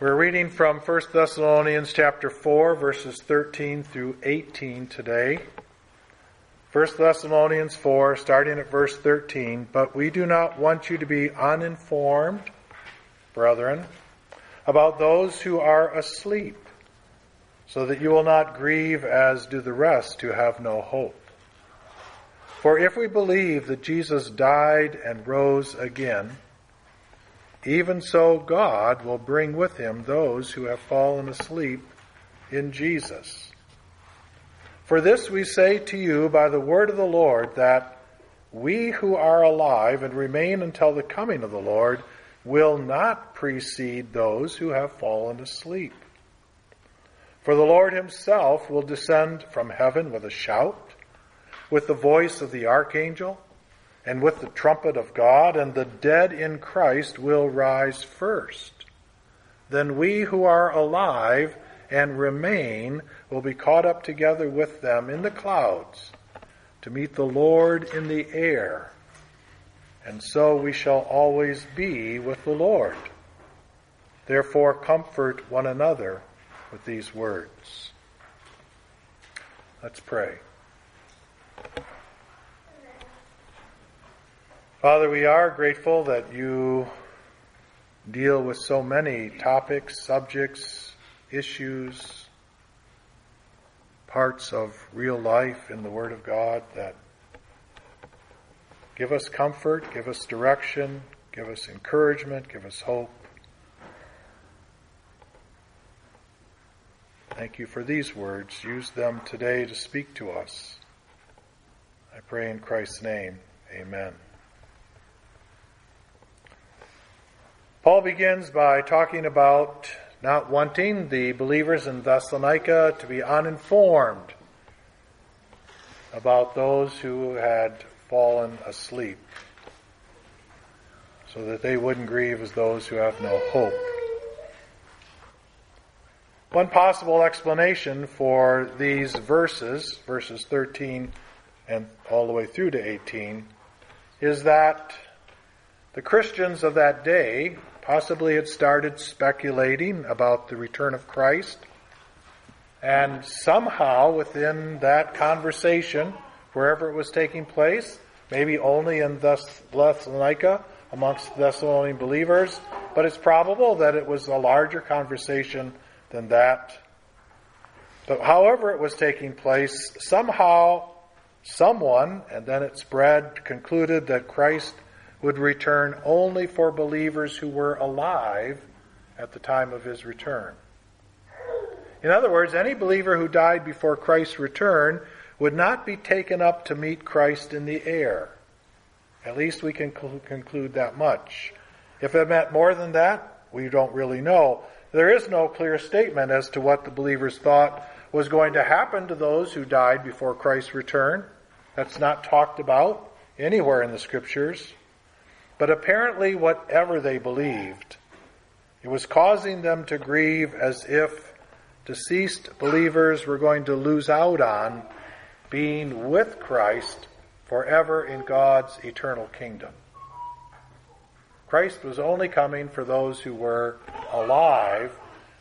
We're reading from 1 Thessalonians chapter 4 verses 13 through 18 today. 1 Thessalonians 4 starting at verse 13, but we do not want you to be uninformed, brethren, about those who are asleep, so that you will not grieve as do the rest who have no hope. For if we believe that Jesus died and rose again, even so, God will bring with him those who have fallen asleep in Jesus. For this we say to you by the word of the Lord that we who are alive and remain until the coming of the Lord will not precede those who have fallen asleep. For the Lord himself will descend from heaven with a shout, with the voice of the archangel, and with the trumpet of God, and the dead in Christ will rise first. Then we who are alive and remain will be caught up together with them in the clouds to meet the Lord in the air. And so we shall always be with the Lord. Therefore, comfort one another with these words. Let's pray. Father, we are grateful that you deal with so many topics, subjects, issues, parts of real life in the Word of God that give us comfort, give us direction, give us encouragement, give us hope. Thank you for these words. Use them today to speak to us. I pray in Christ's name. Amen. Paul begins by talking about not wanting the believers in Thessalonica to be uninformed about those who had fallen asleep, so that they wouldn't grieve as those who have no hope. One possible explanation for these verses, verses 13 and all the way through to 18, is that the Christians of that day possibly had started speculating about the return of Christ. And somehow within that conversation, wherever it was taking place, maybe only in Thessalonica amongst Thessalonian believers, but it's probable that it was a larger conversation than that. But however it was taking place, somehow someone, and then it spread, concluded that Christ would return only for believers who were alive at the time of his return. In other words, any believer who died before Christ's return would not be taken up to meet Christ in the air. At least we can conclude that much. If it meant more than that, we don't really know. There is no clear statement as to what the believers thought was going to happen to those who died before Christ's return. That's not talked about anywhere in the scriptures. But apparently, whatever they believed, it was causing them to grieve as if deceased believers were going to lose out on being with Christ forever in God's eternal kingdom. Christ was only coming for those who were alive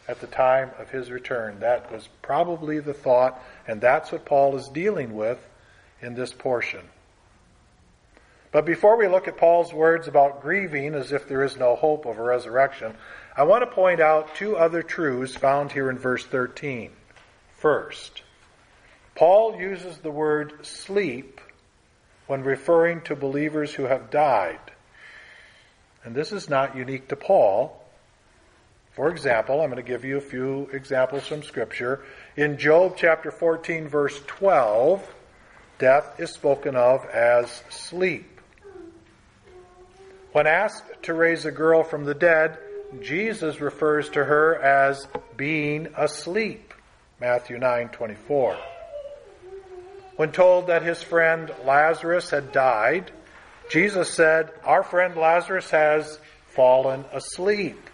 at the time of his return. That was probably the thought, and that's what Paul is dealing with in this portion. But before we look at Paul's words about grieving as if there is no hope of a resurrection, I want to point out two other truths found here in verse 13. First, Paul uses the word sleep when referring to believers who have died. And this is not unique to Paul. For example, I'm going to give you a few examples from Scripture. In Job chapter 14, verse 12, death is spoken of as sleep. When asked to raise a girl from the dead, Jesus refers to her as being asleep. Matthew 9:24. When told that his friend Lazarus had died, Jesus said, "Our friend Lazarus has fallen asleep.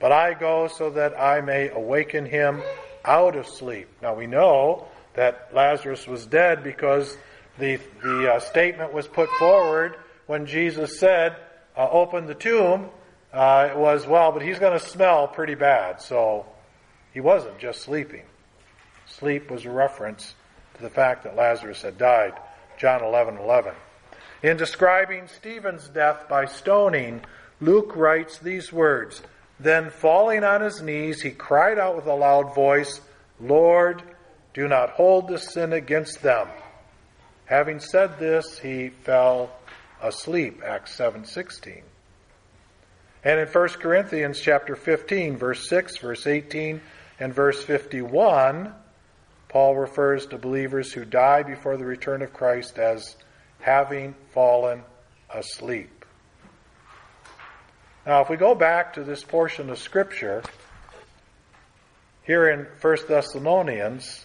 But I go so that I may awaken him out of sleep." Now we know that Lazarus was dead because the the uh, statement was put forward when Jesus said, uh, Open the tomb, uh, it was, well, but he's going to smell pretty bad. So he wasn't just sleeping. Sleep was a reference to the fact that Lazarus had died. John 11 11. In describing Stephen's death by stoning, Luke writes these words Then falling on his knees, he cried out with a loud voice, Lord, do not hold this sin against them. Having said this, he fell asleep. Acts 7:16. And in 1 Corinthians chapter 15, verse 6, verse 18, and verse 51, Paul refers to believers who die before the return of Christ as having fallen asleep. Now, if we go back to this portion of Scripture, here in 1 Thessalonians,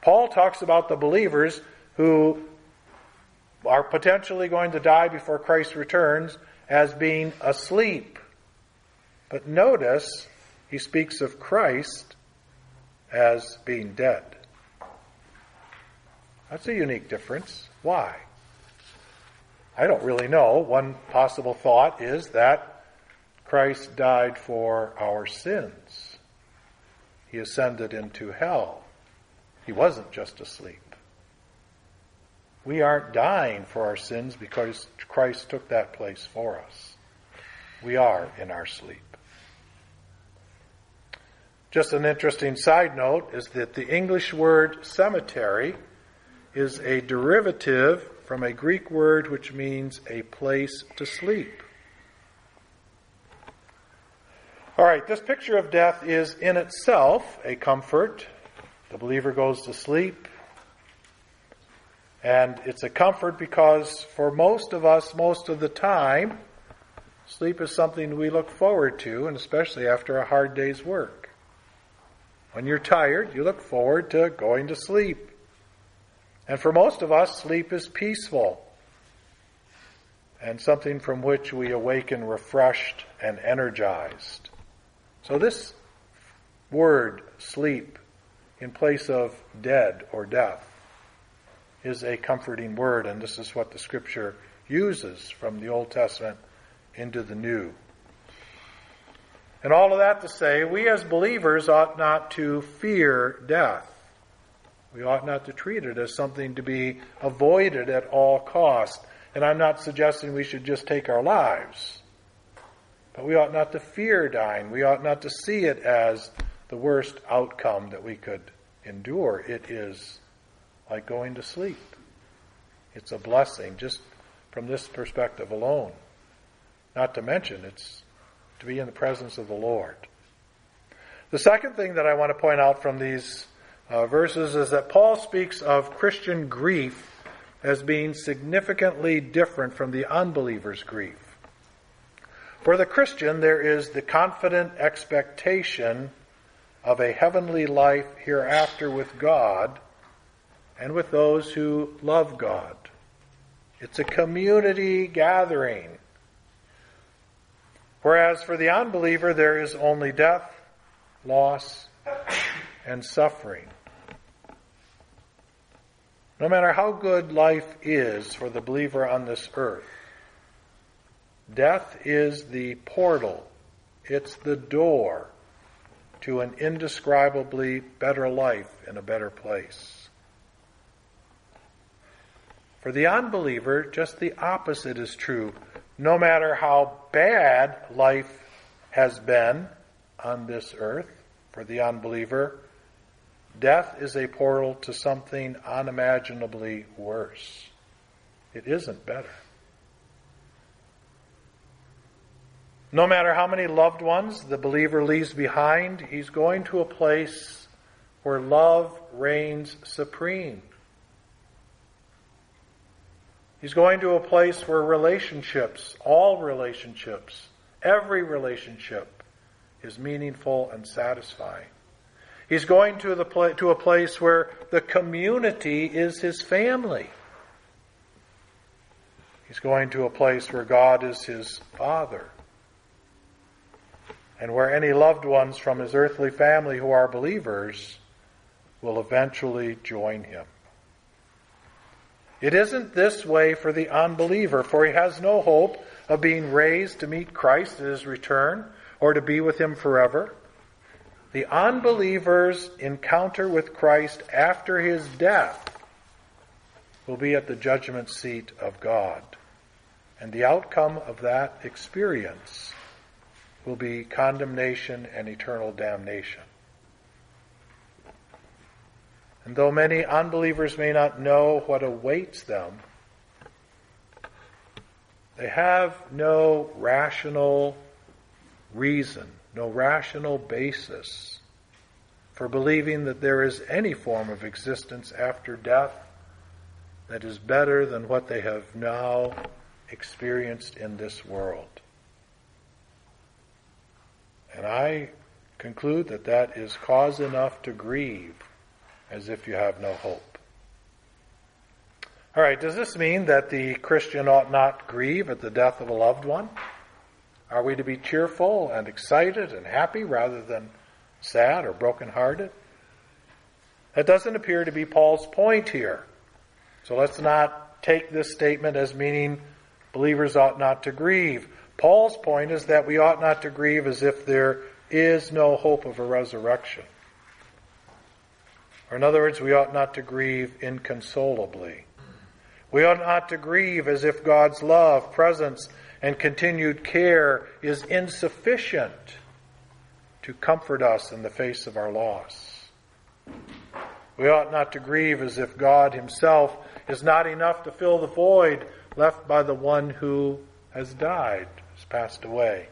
Paul talks about the believers who are potentially going to die before Christ returns as being asleep. But notice he speaks of Christ as being dead. That's a unique difference. Why? I don't really know. One possible thought is that Christ died for our sins. He ascended into hell. He wasn't just asleep. We aren't dying for our sins because Christ took that place for us. We are in our sleep. Just an interesting side note is that the English word cemetery is a derivative from a Greek word which means a place to sleep. All right, this picture of death is in itself a comfort. The believer goes to sleep. And it's a comfort because for most of us, most of the time, sleep is something we look forward to, and especially after a hard day's work. When you're tired, you look forward to going to sleep. And for most of us, sleep is peaceful and something from which we awaken refreshed and energized. So, this word, sleep, in place of dead or death, is a comforting word, and this is what the scripture uses from the Old Testament into the New. And all of that to say, we as believers ought not to fear death. We ought not to treat it as something to be avoided at all cost. And I'm not suggesting we should just take our lives. But we ought not to fear dying. We ought not to see it as the worst outcome that we could endure. It is like going to sleep. It's a blessing just from this perspective alone. Not to mention, it's to be in the presence of the Lord. The second thing that I want to point out from these uh, verses is that Paul speaks of Christian grief as being significantly different from the unbeliever's grief. For the Christian, there is the confident expectation of a heavenly life hereafter with God and with those who love God. It's a community gathering. Whereas for the unbeliever, there is only death, loss, and suffering. No matter how good life is for the believer on this earth, death is the portal, it's the door to an indescribably better life in a better place. For the unbeliever, just the opposite is true no matter how bad life has been on this earth for the unbeliever, death is a portal to something unimaginably worse. It isn't better. No matter how many loved ones the believer leaves behind, he's going to a place where love reigns supreme. He's going to a place where relationships, all relationships, every relationship is meaningful and satisfying. He's going to, the to a place where the community is his family. He's going to a place where God is his father. And where any loved ones from his earthly family who are believers will eventually join him. It isn't this way for the unbeliever, for he has no hope of being raised to meet Christ at his return or to be with him forever. The unbeliever's encounter with Christ after his death will be at the judgment seat of God. And the outcome of that experience will be condemnation and eternal damnation. And though many unbelievers may not know what awaits them, they have no rational reason, no rational basis for believing that there is any form of existence after death that is better than what they have now experienced in this world. And I conclude that that is cause enough to grieve as if you have no hope. All right, does this mean that the Christian ought not grieve at the death of a loved one? Are we to be cheerful and excited and happy rather than sad or brokenhearted? That doesn't appear to be Paul's point here. So let's not take this statement as meaning believers ought not to grieve. Paul's point is that we ought not to grieve as if there is no hope of a resurrection. Or in other words, we ought not to grieve inconsolably. We ought not to grieve as if God's love, presence, and continued care is insufficient to comfort us in the face of our loss. We ought not to grieve as if God Himself is not enough to fill the void left by the one who has died, has passed away.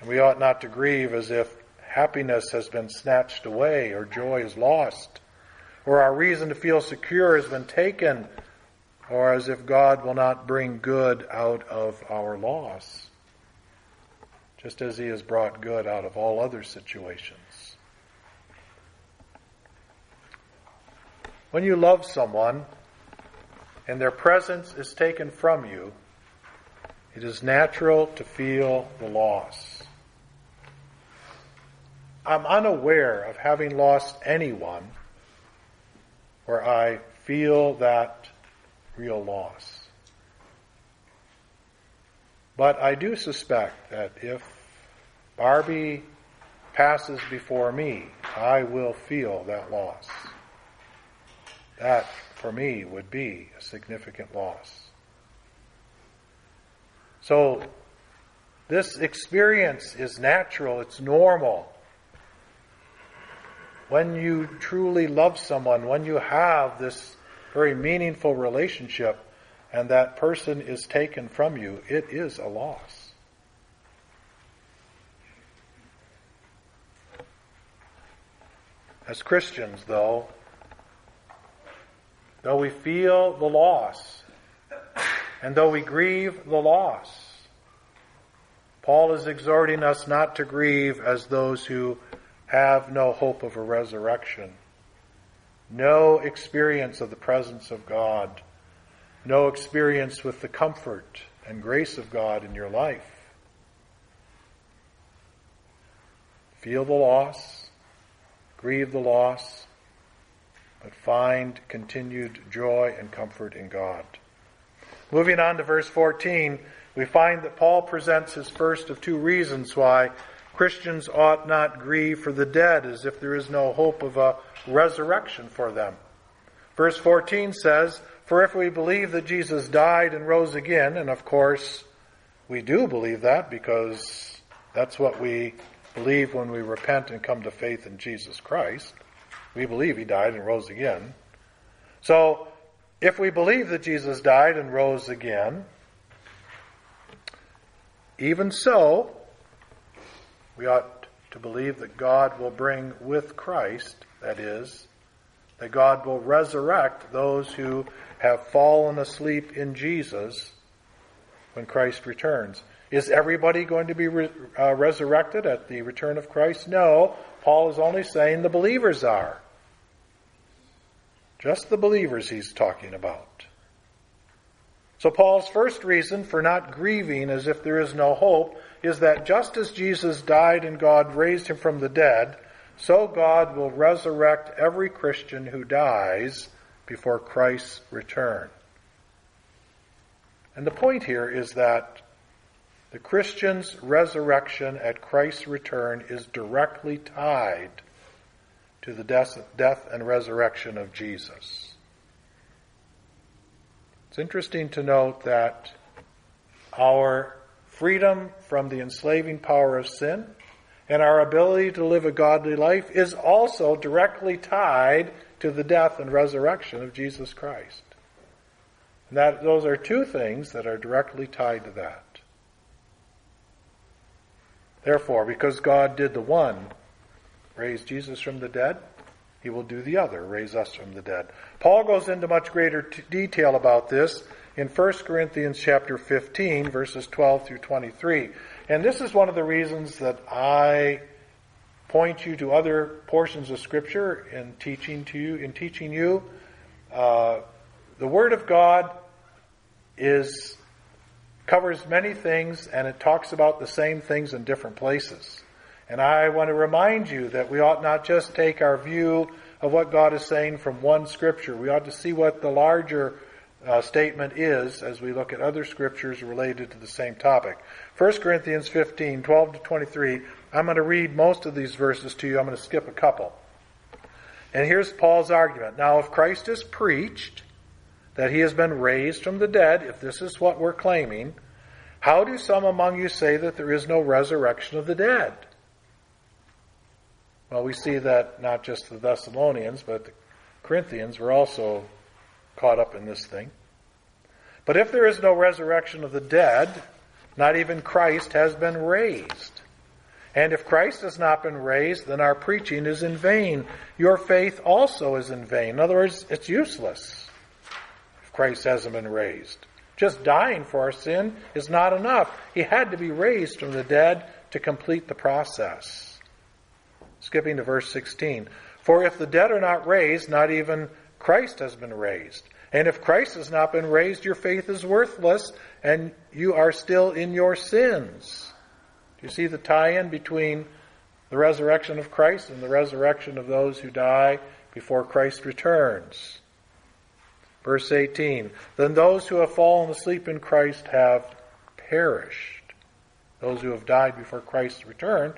And we ought not to grieve as if happiness has been snatched away or joy is lost or our reason to feel secure has been taken, or as if God will not bring good out of our loss, just as He has brought good out of all other situations. When you love someone and their presence is taken from you, it is natural to feel the loss. I'm unaware of having lost anyone where I feel that real loss. But I do suspect that if Barbie passes before me, I will feel that loss. That, for me, would be a significant loss. So, this experience is natural, it's normal when you truly love someone, when you have this very meaningful relationship, and that person is taken from you, it is a loss. As Christians, though, though we feel the loss, and though we grieve the loss, Paul is exhorting us not to grieve as those who have no hope of a resurrection, no experience of the presence of God, no experience with the comfort and grace of God in your life. Feel the loss, grieve the loss, but find continued joy and comfort in God. Moving on to verse 14, we find that Paul presents his first of two reasons why Christians ought not grieve for the dead as if there is no hope of a resurrection for them. Verse 14 says, For if we believe that Jesus died and rose again, and of course we do believe that because that's what we believe when we repent and come to faith in Jesus Christ. We believe he died and rose again. So, if we believe that Jesus died and rose again, even so, we ought to believe that God will bring with Christ, that is, that God will resurrect those who have fallen asleep in Jesus when Christ returns. Is everybody going to be re- uh, resurrected at the return of Christ? No. Paul is only saying the believers are. Just the believers he's talking about. So Paul's first reason for not grieving as if there is no hope is that just as Jesus died and God raised him from the dead, so God will resurrect every Christian who dies before Christ's return. And the point here is that the Christian's resurrection at Christ's return is directly tied to the death, and resurrection of Jesus. It's interesting to note that our freedom from the enslaving power of sin and our ability to live a godly life is also directly tied to the death and resurrection of Jesus Christ. And that those are two things that are directly tied to that. Therefore, because God did the one, raise Jesus from the dead, he will do the other, raise us from the dead. Paul goes into much greater t- detail about this in 1 Corinthians chapter 15 verses 12 through 23. And this is one of the reasons that I point you to other portions of scripture in teaching to you in teaching you uh, the word of God is covers many things and it talks about the same things in different places. And I want to remind you that we ought not just take our view of what God is saying from one scripture. We ought to see what the larger uh, statement is as we look at other scriptures related to the same topic. 1 Corinthians 15, 12 to 23. I'm going to read most of these verses to you. I'm going to skip a couple. And here's Paul's argument. Now, if Christ is preached, that he has been raised from the dead, if this is what we're claiming, how do some among you say that there is no resurrection of the dead? Well, we see that not just the Thessalonians, but the Corinthians were also caught up in this thing. But if there is no resurrection of the dead, not even Christ has been raised. And if Christ has not been raised, then our preaching is in vain. Your faith also is in vain. In other words, it's useless. if Christ hasn't been raised. Just dying for our sin is not enough. He had to be raised from the dead to complete the process. Skipping to verse 16. For if the dead are not raised, not even Christ has been raised. And if Christ has not been raised, your faith is worthless and you are still in your sins. Do you see the tie in between the resurrection of Christ and the resurrection of those who die before Christ returns? Verse 18 Then those who have fallen asleep in Christ have perished. Those who have died before Christ's return,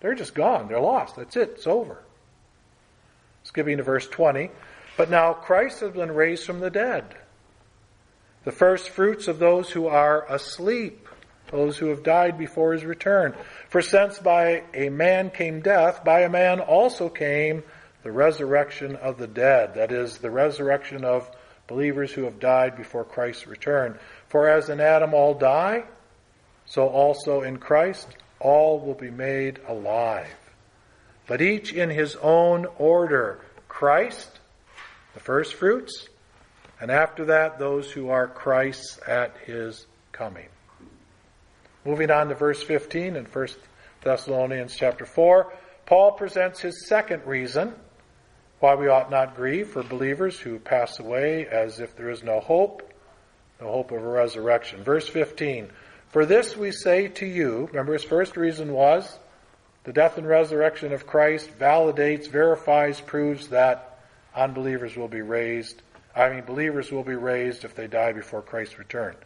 they're just gone. They're lost. That's it. It's over. Skipping to verse 20. But now Christ has been raised from the dead. The first fruits of those who are asleep, those who have died before his return. For since by a man came death, by a man also came the resurrection of the dead. That is, the resurrection of believers who have died before Christ's return. For as in Adam all die, so also in Christ all will be made alive. But each in his own order. Christ, the first fruits, and after that, those who are Christ's at his coming. Moving on to verse 15 in 1 Thessalonians chapter 4, Paul presents his second reason why we ought not grieve for believers who pass away as if there is no hope, no hope of a resurrection. Verse 15. For this we say to you, remember his first reason was the death and resurrection of Christ validates, verifies, proves that unbelievers will be raised. I mean, believers will be raised if they die before Christ's return.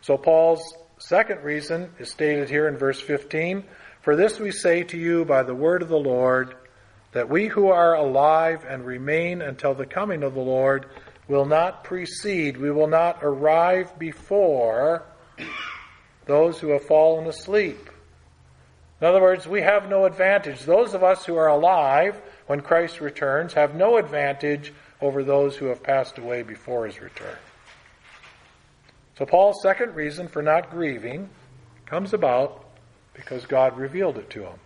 So Paul's second reason is stated here in verse 15. For this we say to you by the word of the Lord, that we who are alive and remain until the coming of the Lord will not precede, we will not arrive before those who have fallen asleep. In other words, we have no advantage. Those of us who are alive when Christ returns have no advantage over those who have passed away before his return. So Paul's second reason for not grieving comes about because God revealed it to him.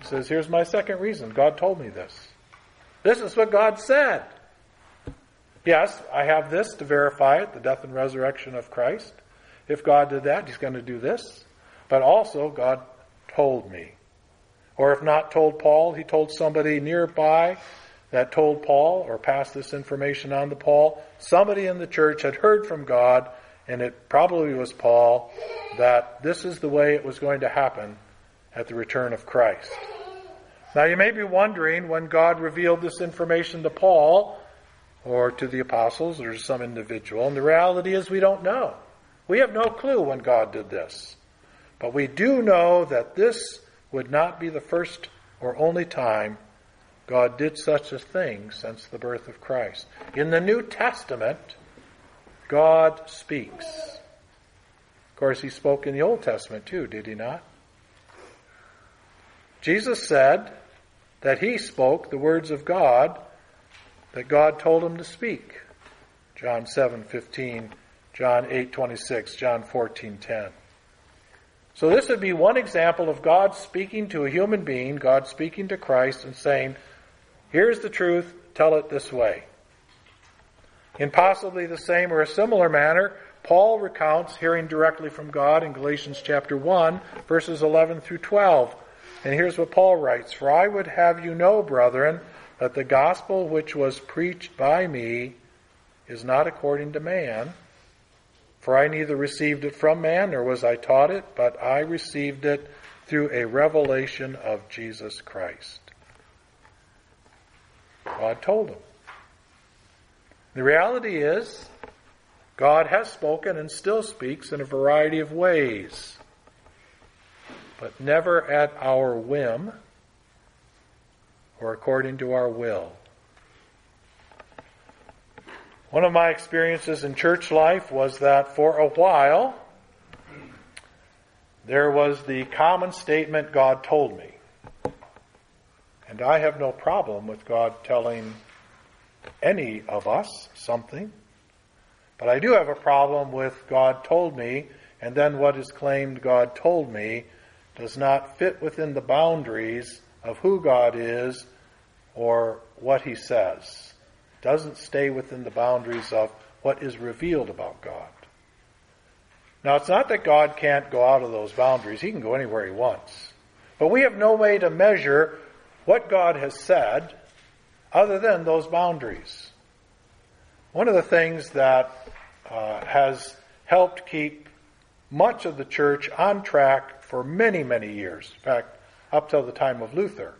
He says, Here's my second reason. God told me this. This is what God said. Yes, I have this to verify it the death and resurrection of Christ. If God did that, He's going to do this. But also, God told me. Or if not told Paul, He told somebody nearby that told Paul or passed this information on to Paul. Somebody in the church had heard from God, and it probably was Paul, that this is the way it was going to happen at the return of Christ. Now you may be wondering when God revealed this information to Paul, or to the apostles or to some individual. And the reality is we don't know. We have no clue when God did this. But we do know that this would not be the first or only time God did such a thing since the birth of Christ. In the New Testament, God speaks. Of course, he spoke in the Old Testament too, did he not? Jesus said that he spoke the words of God that God told him to speak. John 7:15, John 8:26, John 14:10. So this would be one example of God speaking to a human being, God speaking to Christ and saying, "Here's the truth, tell it this way." In possibly the same or a similar manner, Paul recounts hearing directly from God in Galatians chapter 1, verses 11 through 12. And here's what Paul writes For I would have you know, brethren, that the gospel which was preached by me is not according to man. For I neither received it from man nor was I taught it, but I received it through a revelation of Jesus Christ. God told him. The reality is, God has spoken and still speaks in a variety of ways, but never at our whim or according to our will. One of my experiences in church life was that for a while there was the common statement, God told me. And I have no problem with God telling any of us something. But I do have a problem with God told me, and then what is claimed God told me does not fit within the boundaries of who God is or what he says. Doesn't stay within the boundaries of what is revealed about God. Now, it's not that God can't go out of those boundaries. He can go anywhere he wants. But we have no way to measure what God has said other than those boundaries. One of the things that uh, has helped keep much of the church on track for many, many years. In fact, up till the time of Luther.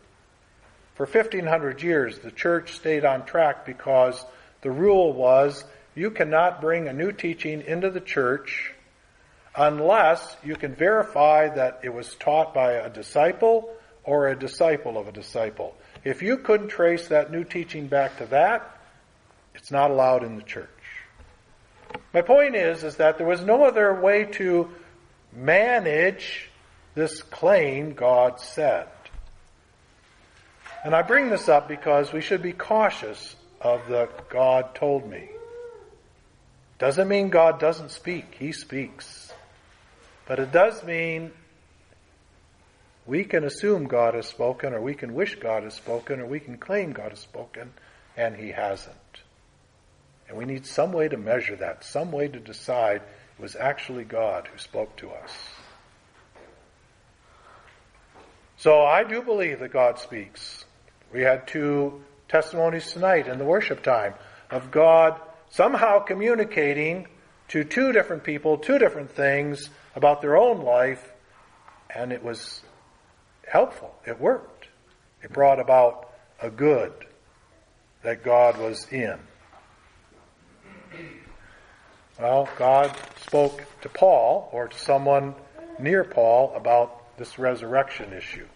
For 1500 years, the church stayed on track because the rule was you cannot bring a new teaching into the church unless you can verify that it was taught by a disciple or a disciple of a disciple. If you couldn't trace that new teaching back to that, it's not allowed in the church. My point is, is that there was no other way to manage this claim God said. And I bring this up because we should be cautious of the God told me. Doesn't mean God doesn't speak. He speaks. But it does mean we can assume God has spoken, or we can wish God has spoken, or we can claim God has spoken, and He hasn't. And we need some way to measure that, some way to decide it was actually God who spoke to us. So I do believe that God speaks. We had two testimonies tonight in the worship time of God somehow communicating to two different people two different things about their own life, and it was helpful. It worked. It brought about a good that God was in. Well, God spoke to Paul or to someone near Paul about this resurrection issue.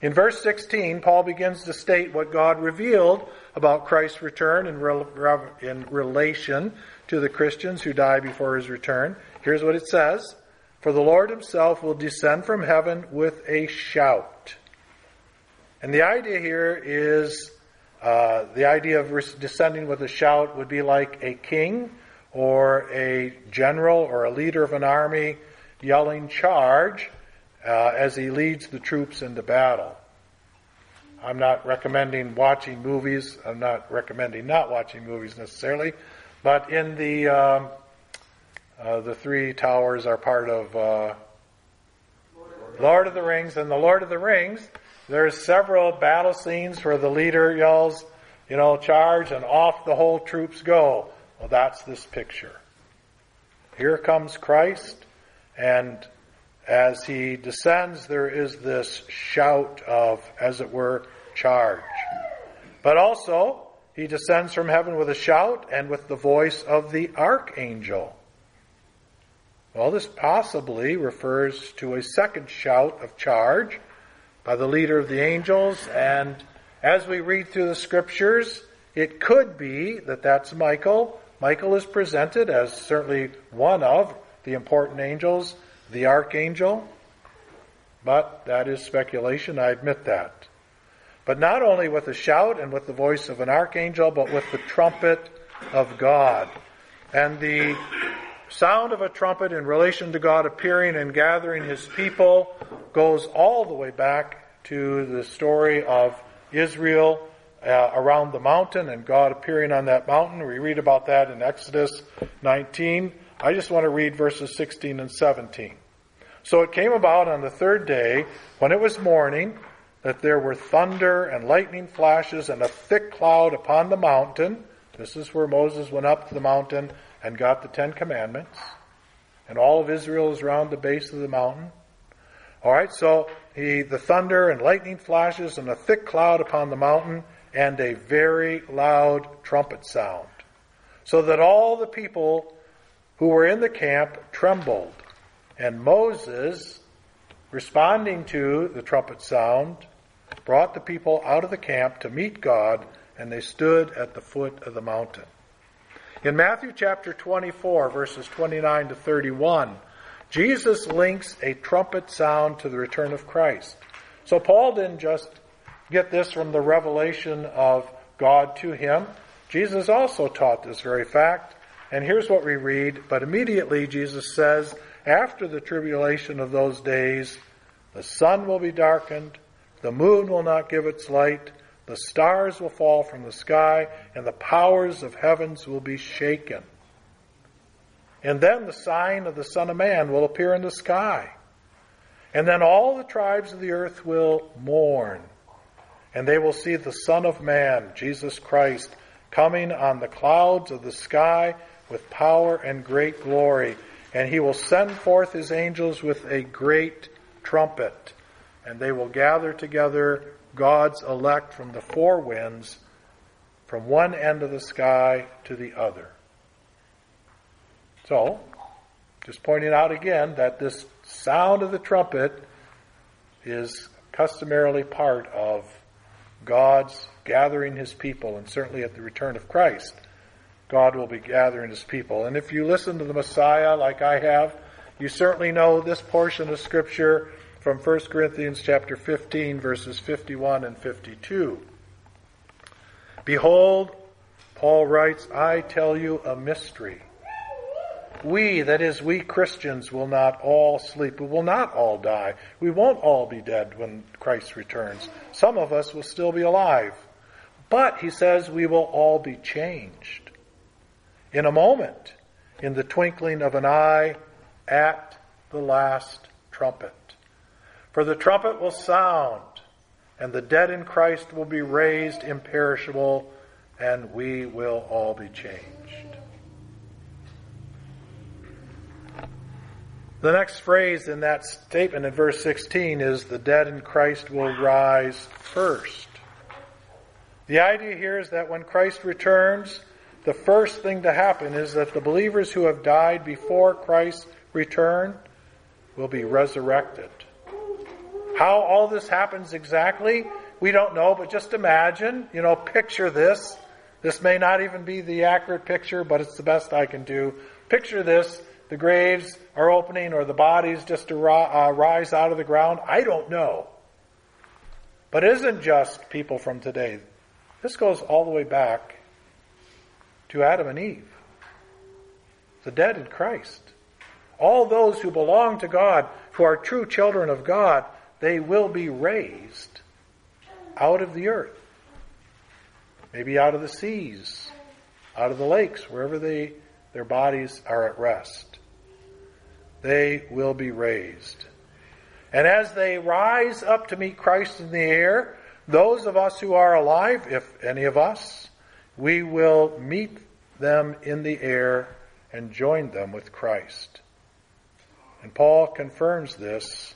In verse 16, Paul begins to state what God revealed about Christ's return in, re- in relation to the Christians who die before his return. Here's what it says For the Lord himself will descend from heaven with a shout. And the idea here is uh, the idea of descending with a shout would be like a king or a general or a leader of an army yelling charge uh, as he leads the troops into battle. I'm not recommending watching movies. I'm not recommending not watching movies necessarily, but in the um, uh, the three towers are part of uh, Lord of the Rings, and the Lord of the Rings. There's several battle scenes where the leader yells, you know, charge, and off the whole troops go. Well, that's this picture. Here comes Christ, and as he descends, there is this shout of, as it were, charge. But also, he descends from heaven with a shout and with the voice of the archangel. Well, this possibly refers to a second shout of charge by the leader of the angels, and as we read through the scriptures, it could be that that's Michael. Michael is presented as certainly one of the important angels, the archangel, but that is speculation, I admit that. But not only with a shout and with the voice of an archangel, but with the trumpet of God. And the sound of a trumpet in relation to God appearing and gathering his people goes all the way back to the story of Israel uh, around the mountain and God appearing on that mountain. We read about that in Exodus 19. I just want to read verses 16 and 17. So it came about on the third day, when it was morning, that there were thunder and lightning flashes and a thick cloud upon the mountain. This is where Moses went up to the mountain and got the Ten Commandments. And all of Israel is around the base of the mountain. All right, so he, the thunder and lightning flashes and a thick cloud upon the mountain and a very loud trumpet sound, so that all the people who were in the camp trembled. And Moses, responding to the trumpet sound, brought the people out of the camp to meet God, and they stood at the foot of the mountain. In Matthew chapter 24, verses 29 to 31, Jesus links a trumpet sound to the return of Christ. So Paul didn't just get this from the revelation of God to him. Jesus also taught this very fact. And here's what we read. But immediately Jesus says, after the tribulation of those days, the sun will be darkened, the moon will not give its light, the stars will fall from the sky, and the powers of heavens will be shaken. And then the sign of the Son of Man will appear in the sky. And then all the tribes of the earth will mourn. And they will see the Son of Man, Jesus Christ, coming on the clouds of the sky with power and great glory. And he will send forth his angels with a great trumpet. And they will gather together God's elect from the four winds, from one end of the sky to the other. So, just pointing out again that this sound of the trumpet is customarily part of God's gathering his people, and certainly at the return of Christ, God will be gathering his people. And if you listen to the Messiah like I have, you certainly know this portion of Scripture from 1 Corinthians chapter 15, verses 51 and 52. Behold, Paul writes, I tell you a mystery. We, that is, we Christians, will not all sleep. We will not all die. We won't all be dead when Christ returns. Some of us will still be alive. But, he says, we will all be changed. In a moment, in the twinkling of an eye, at the last trumpet. For the trumpet will sound, and the dead in Christ will be raised imperishable, and we will all be changed. The next phrase in that statement in verse 16 is the dead in Christ will rise first. The idea here is that when Christ returns, the first thing to happen is that the believers who have died before Christ's return will be resurrected. How all this happens exactly, we don't know, but just imagine, you know, picture this. This may not even be the accurate picture, but it's the best I can do. Picture this the graves are opening or the bodies just uh, rise out of the ground. I don't know. But it isn't just people from today. This goes all the way back to Adam and Eve, the dead in Christ. All those who belong to God, who are true children of God, they will be raised out of the earth. Maybe out of the seas, out of the lakes, wherever they, their bodies are at rest they will be raised. And as they rise up to meet Christ in the air, those of us who are alive, if any of us, we will meet them in the air and join them with Christ. And Paul confirms this,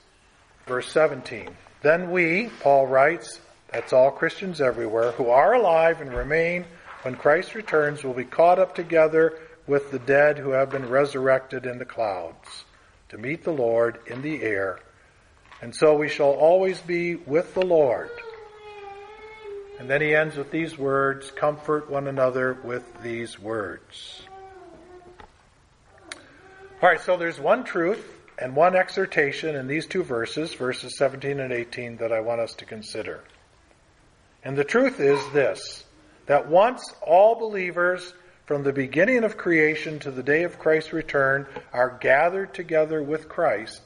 verse 17. Then we, Paul writes, that's all Christians everywhere, who are alive and remain when Christ returns, will be caught up together with the dead who have been resurrected in the clouds to meet the Lord in the air. And so we shall always be with the Lord. And then he ends with these words comfort one another with these words. All right, so there's one truth and one exhortation in these two verses, verses 17 and 18, that I want us to consider. And the truth is this that once all believers from the beginning of creation to the day of Christ's return are gathered together with Christ,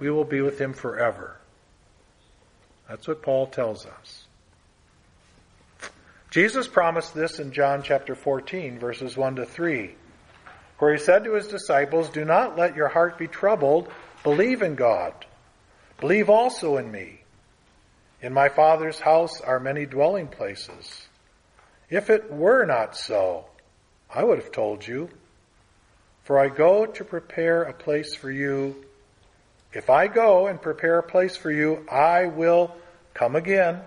we will be with him forever. That's what Paul tells us. Jesus promised this in John chapter 14, verses 1 to 3, where he said to his disciples, Do not let your heart be troubled. Believe in God. Believe also in me. In my Father's house are many dwelling places. If it were not so, I would have told you. For I go to prepare a place for you. If I go and prepare a place for you, I will come again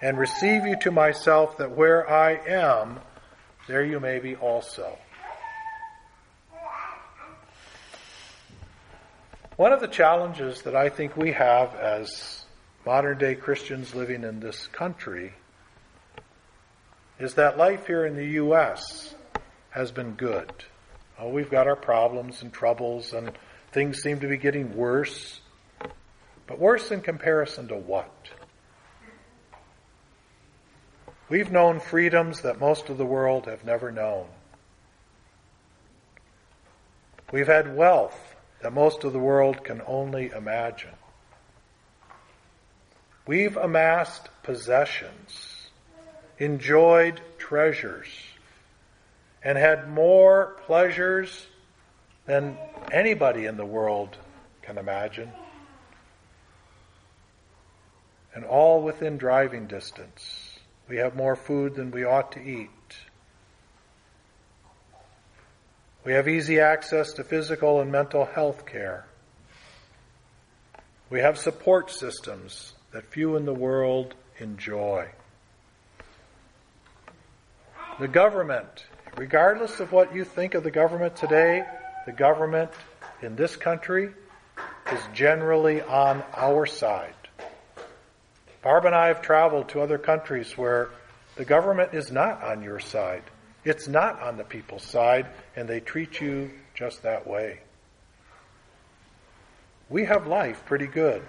and receive you to myself, that where I am, there you may be also. One of the challenges that I think we have as modern day Christians living in this country is that life here in the U.S. has been good. Oh, we've got our problems and troubles, and things seem to be getting worse. But worse in comparison to what? We've known freedoms that most of the world have never known. We've had wealth that most of the world can only imagine. We've amassed possessions enjoyed treasures and had more pleasures than anybody in the world can imagine. And all within driving distance. We have more food than we ought to eat. We have easy access to physical and mental health care. We have support systems that few in the world enjoy. The government, regardless of what you think of the government today, the government in this country is generally on our side. Barb and I have traveled to other countries where the government is not on your side. It's not on the people's side, and they treat you just that way. We have life pretty good.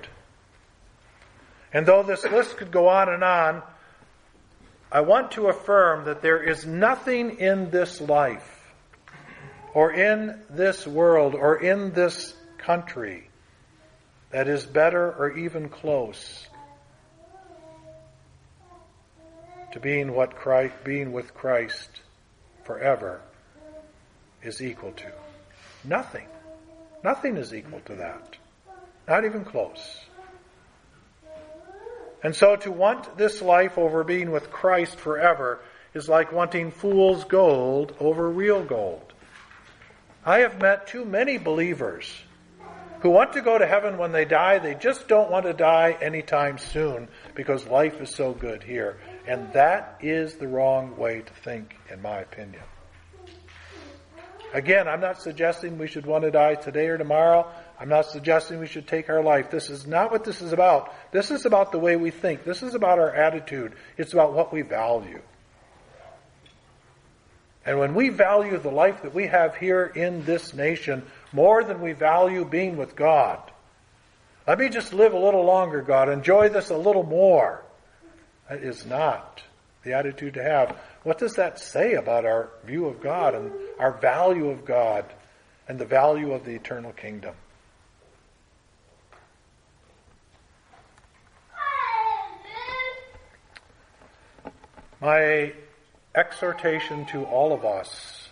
And though this list could go on and on, I want to affirm that there is nothing in this life, or in this world, or in this country that is better or even close to being what Christ, being with Christ forever is equal to. Nothing. Nothing is equal to that. Not even close. And so to want this life over being with Christ forever is like wanting fool's gold over real gold. I have met too many believers who want to go to heaven when they die. They just don't want to die anytime soon because life is so good here. And that is the wrong way to think, in my opinion. Again, I'm not suggesting we should want to die today or tomorrow. I'm not suggesting we should take our life. This is not what this is about. This is about the way we think. This is about our attitude. It's about what we value. And when we value the life that we have here in this nation more than we value being with God, let me just live a little longer, God. Enjoy this a little more. That is not the attitude to have. What does that say about our view of God and our value of God and the value of the eternal kingdom? My exhortation to all of us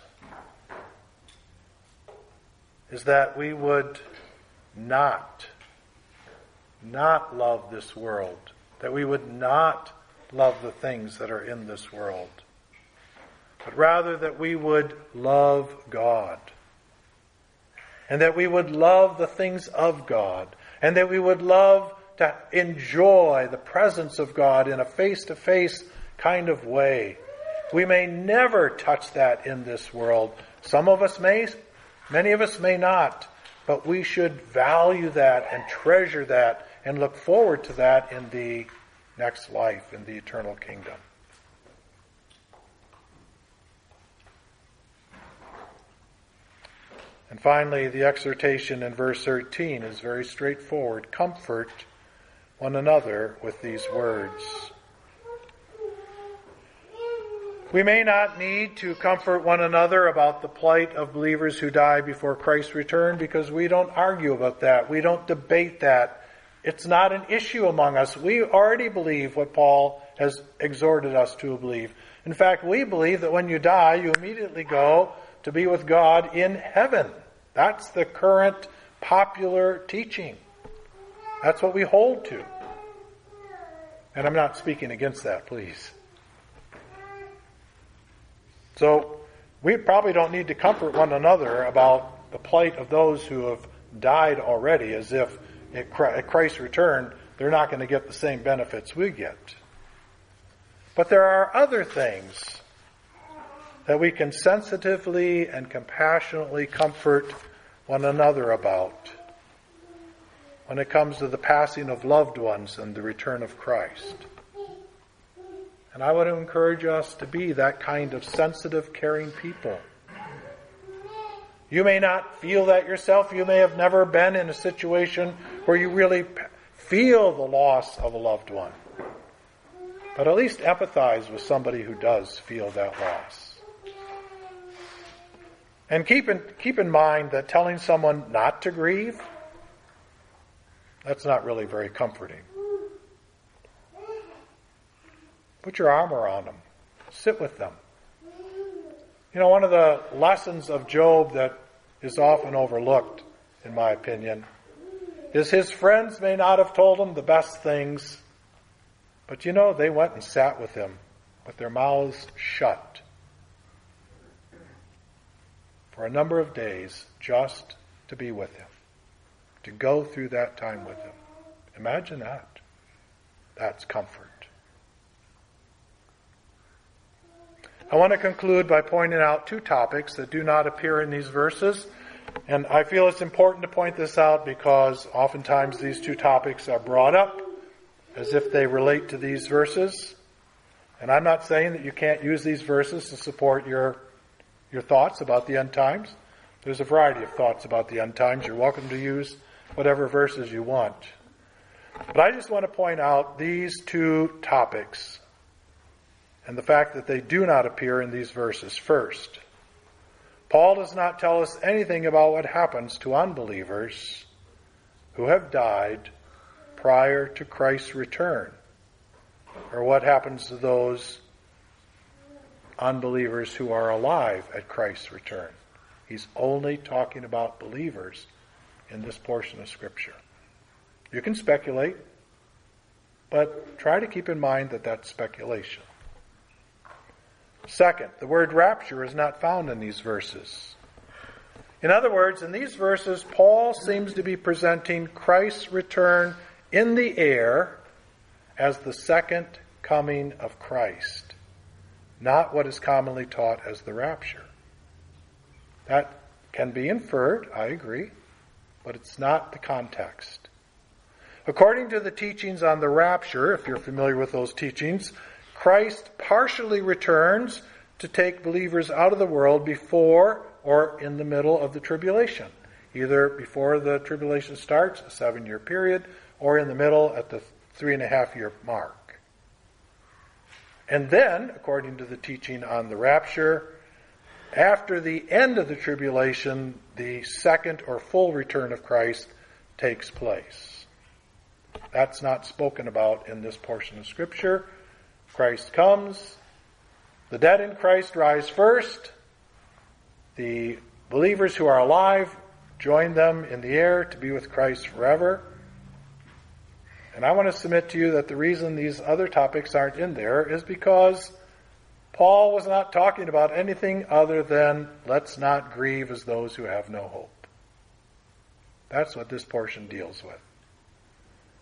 is that we would not, not love this world, that we would not love the things that are in this world, but rather that we would love God, and that we would love the things of God, and that we would love to enjoy the presence of God in a face to face kind of way. We may never touch that in this world. Some of us may, many of us may not, but we should value that and treasure that and look forward to that in the next life, in the eternal kingdom. And finally, the exhortation in verse 13 is very straightforward. Comfort one another with these words. We may not need to comfort one another about the plight of believers who die before Christ's return because we don't argue about that. We don't debate that. It's not an issue among us. We already believe what Paul has exhorted us to believe. In fact, we believe that when you die, you immediately go to be with God in heaven. That's the current popular teaching. That's what we hold to. And I'm not speaking against that, please. So we probably don't need to comfort one another about the plight of those who have died already as if at Christ's return they're not going to get the same benefits we get. But there are other things that we can sensitively and compassionately comfort one another about when it comes to the passing of loved ones and the return of Christ. And I want to encourage us to be that kind of sensitive, caring people. You may not feel that yourself. You may have never been in a situation where you really feel the loss of a loved one. But at least empathize with somebody who does feel that loss. And keep in, keep in mind that telling someone not to grieve, that's not really very comforting. Put your arm around them. Sit with them. You know, one of the lessons of Job that is often overlooked, in my opinion, is his friends may not have told him the best things, but you know, they went and sat with him with their mouths shut for a number of days just to be with him, to go through that time with him. Imagine that. That's comfort. I want to conclude by pointing out two topics that do not appear in these verses. And I feel it's important to point this out because oftentimes these two topics are brought up as if they relate to these verses. And I'm not saying that you can't use these verses to support your, your thoughts about the end times. There's a variety of thoughts about the end times. You're welcome to use whatever verses you want. But I just want to point out these two topics and the fact that they do not appear in these verses first. Paul does not tell us anything about what happens to unbelievers who have died prior to Christ's return, or what happens to those unbelievers who are alive at Christ's return. He's only talking about believers in this portion of Scripture. You can speculate, but try to keep in mind that that's speculation. Second, the word rapture is not found in these verses. In other words, in these verses, Paul seems to be presenting Christ's return in the air as the second coming of Christ, not what is commonly taught as the rapture. That can be inferred, I agree, but it's not the context. According to the teachings on the rapture, if you're familiar with those teachings, Christ partially returns to take believers out of the world before or in the middle of the tribulation. Either before the tribulation starts, a seven year period, or in the middle at the three and a half year mark. And then, according to the teaching on the rapture, after the end of the tribulation, the second or full return of Christ takes place. That's not spoken about in this portion of Scripture. Christ comes. The dead in Christ rise first. The believers who are alive join them in the air to be with Christ forever. And I want to submit to you that the reason these other topics aren't in there is because Paul was not talking about anything other than let's not grieve as those who have no hope. That's what this portion deals with.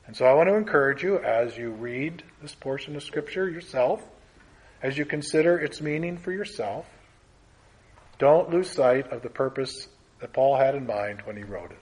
And so I want to encourage you as you read this portion of Scripture yourself as you consider its meaning for yourself, don't lose sight of the purpose that Paul had in mind when he wrote it.